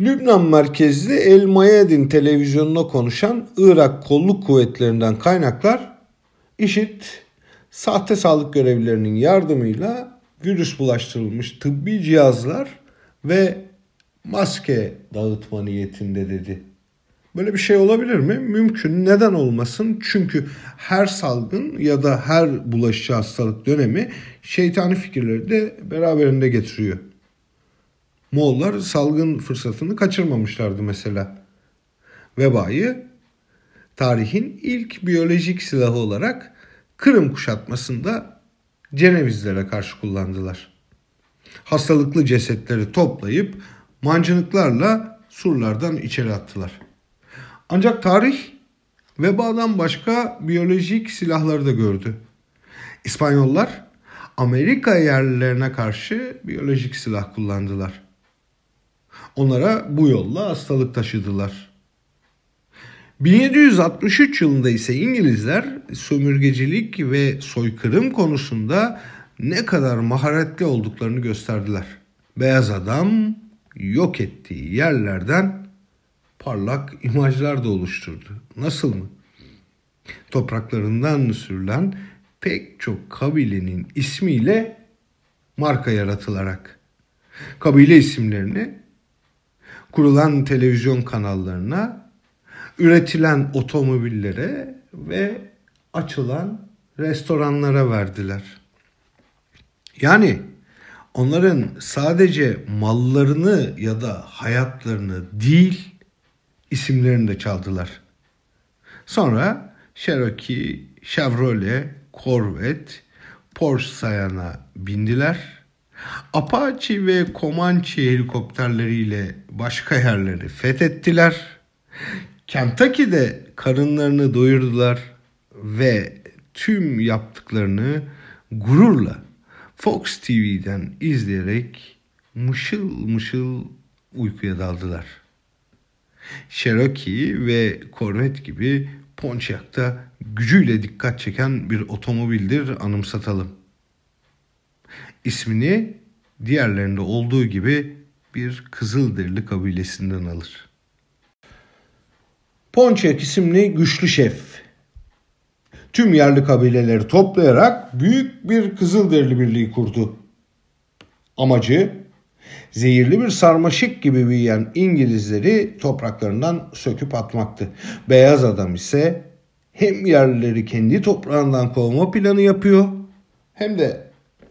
Lübnan merkezli El Mayadin televizyonuna konuşan Irak kolluk kuvvetlerinden kaynaklar IŞİD sahte sağlık görevlilerinin yardımıyla virüs bulaştırılmış tıbbi cihazlar ve maske dağıtma niyetinde dedi. Böyle bir şey olabilir mi? Mümkün. Neden olmasın? Çünkü her salgın ya da her bulaşıcı hastalık dönemi şeytani fikirleri de beraberinde getiriyor. Moğollar salgın fırsatını kaçırmamışlardı mesela. Vebayı tarihin ilk biyolojik silahı olarak Kırım kuşatmasında Cenevizlere karşı kullandılar. Hastalıklı cesetleri toplayıp mancınıklarla surlardan içeri attılar. Ancak tarih vebadan başka biyolojik silahları da gördü. İspanyollar Amerika yerlilerine karşı biyolojik silah kullandılar. Onlara bu yolla hastalık taşıdılar. 1763 yılında ise İngilizler sömürgecilik ve soykırım konusunda ne kadar maharetli olduklarını gösterdiler. Beyaz adam yok ettiği yerlerden parlak imajlar da oluşturdu. Nasıl mı? Topraklarından sürülen pek çok kabilenin ismiyle marka yaratılarak kabile isimlerini kurulan televizyon kanallarına, üretilen otomobillere ve açılan restoranlara verdiler. Yani onların sadece mallarını ya da hayatlarını değil isimlerini de çaldılar. Sonra Cherokee, Chevrolet, Corvette, Porsche sayana bindiler Apache ve Comanche helikopterleriyle başka yerleri fethettiler. Kentucky'de karınlarını doyurdular ve tüm yaptıklarını gururla Fox TV'den izleyerek mışıl mışıl uykuya daldılar. Cherokee ve Corvette gibi Pontiac'ta gücüyle dikkat çeken bir otomobildir anımsatalım ismini diğerlerinde olduğu gibi bir Kızılderili kabilesinden alır. Ponçak isimli güçlü şef tüm yerli kabileleri toplayarak büyük bir Kızılderili birliği kurdu. Amacı zehirli bir sarmaşık gibi büyüyen İngilizleri topraklarından söküp atmaktı. Beyaz adam ise hem yerlileri kendi toprağından kovma planı yapıyor hem de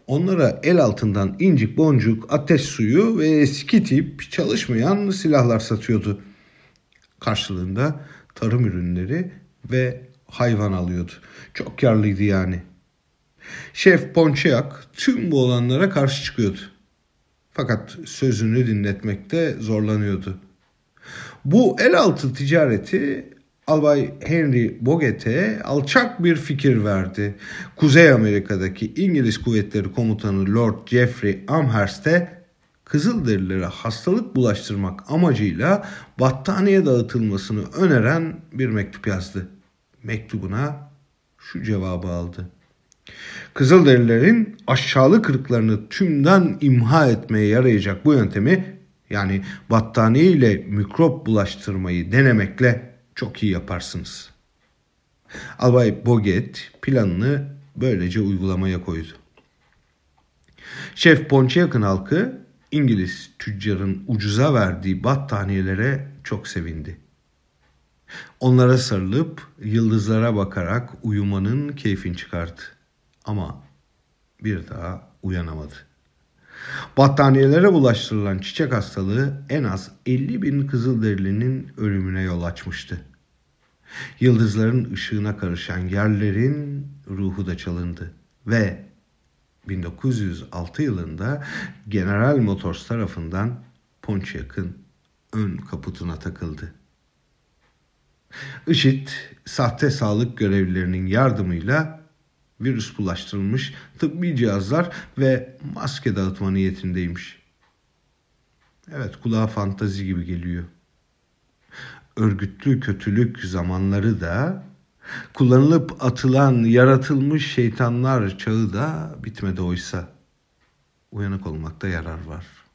onlara el altından incik boncuk, ateş suyu ve eski tip çalışmayan silahlar satıyordu. Karşılığında tarım ürünleri ve hayvan alıyordu. Çok karlıydı yani. Şef Ponçayak tüm bu olanlara karşı çıkıyordu. Fakat sözünü dinletmekte zorlanıyordu. Bu el altı ticareti Albay Henry Boget'e alçak bir fikir verdi. Kuzey Amerika'daki İngiliz kuvvetleri komutanı Lord Jeffrey Amherst'e Kızılderililere hastalık bulaştırmak amacıyla battaniye dağıtılmasını öneren bir mektup yazdı. Mektubuna şu cevabı aldı. Kızılderililerin aşağılık kırıklarını tümden imha etmeye yarayacak bu yöntemi yani battaniye ile mikrop bulaştırmayı denemekle çok iyi yaparsınız. Albay Boget planını böylece uygulamaya koydu. Şef Ponçiyak'ın halkı İngiliz tüccarın ucuza verdiği battaniyelere çok sevindi. Onlara sarılıp yıldızlara bakarak uyumanın keyfini çıkardı. Ama bir daha uyanamadı. Battaniyelere bulaştırılan çiçek hastalığı en az 50 bin Kızılderilinin ölümüne yol açmıştı. Yıldızların ışığına karışan yerlerin ruhu da çalındı ve 1906 yılında General Motors tarafından Pontiac'ın ön kaputuna takıldı. IŞİD sahte sağlık görevlilerinin yardımıyla virüs bulaştırılmış tıbbi cihazlar ve maske dağıtma niyetindeymiş. Evet kulağa fantazi gibi geliyor. Örgütlü kötülük zamanları da kullanılıp atılan yaratılmış şeytanlar çağı da bitmedi oysa. Uyanık olmakta yarar var.''